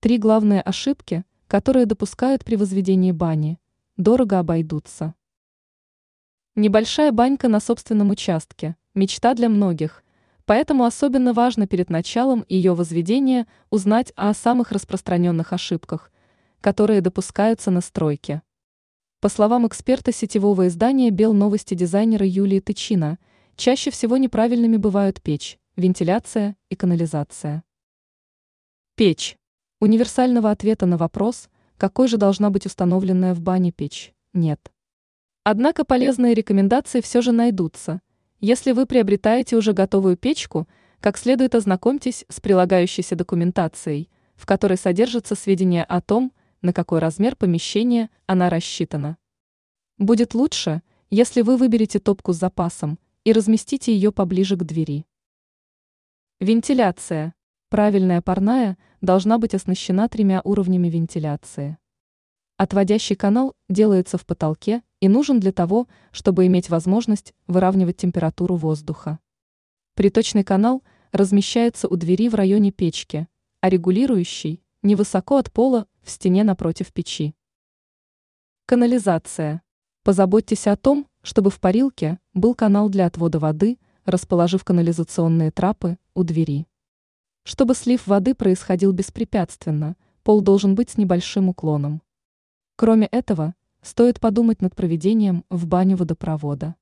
Три главные ошибки, которые допускают при возведении бани, дорого обойдутся. Небольшая банька на собственном участке – мечта для многих, поэтому особенно важно перед началом ее возведения узнать о самых распространенных ошибках, которые допускаются на стройке. По словам эксперта сетевого издания «Бел новости» дизайнера Юлии Тычина, чаще всего неправильными бывают печь, вентиляция и канализация. Печь. Универсального ответа на вопрос, какой же должна быть установленная в бане печь, нет. Однако полезные рекомендации все же найдутся. Если вы приобретаете уже готовую печку, как следует ознакомьтесь с прилагающейся документацией, в которой содержатся сведения о том, на какой размер помещения она рассчитана. Будет лучше, если вы выберете топку с запасом и разместите ее поближе к двери. Вентиляция. Правильная парная должна быть оснащена тремя уровнями вентиляции. Отводящий канал делается в потолке и нужен для того, чтобы иметь возможность выравнивать температуру воздуха. Приточный канал размещается у двери в районе печки, а регулирующий – невысоко от пола в стене напротив печи. Канализация. Позаботьтесь о том, чтобы в парилке был канал для отвода воды, расположив канализационные трапы у двери. Чтобы слив воды происходил беспрепятственно, пол должен быть с небольшим уклоном. Кроме этого, стоит подумать над проведением в баню водопровода.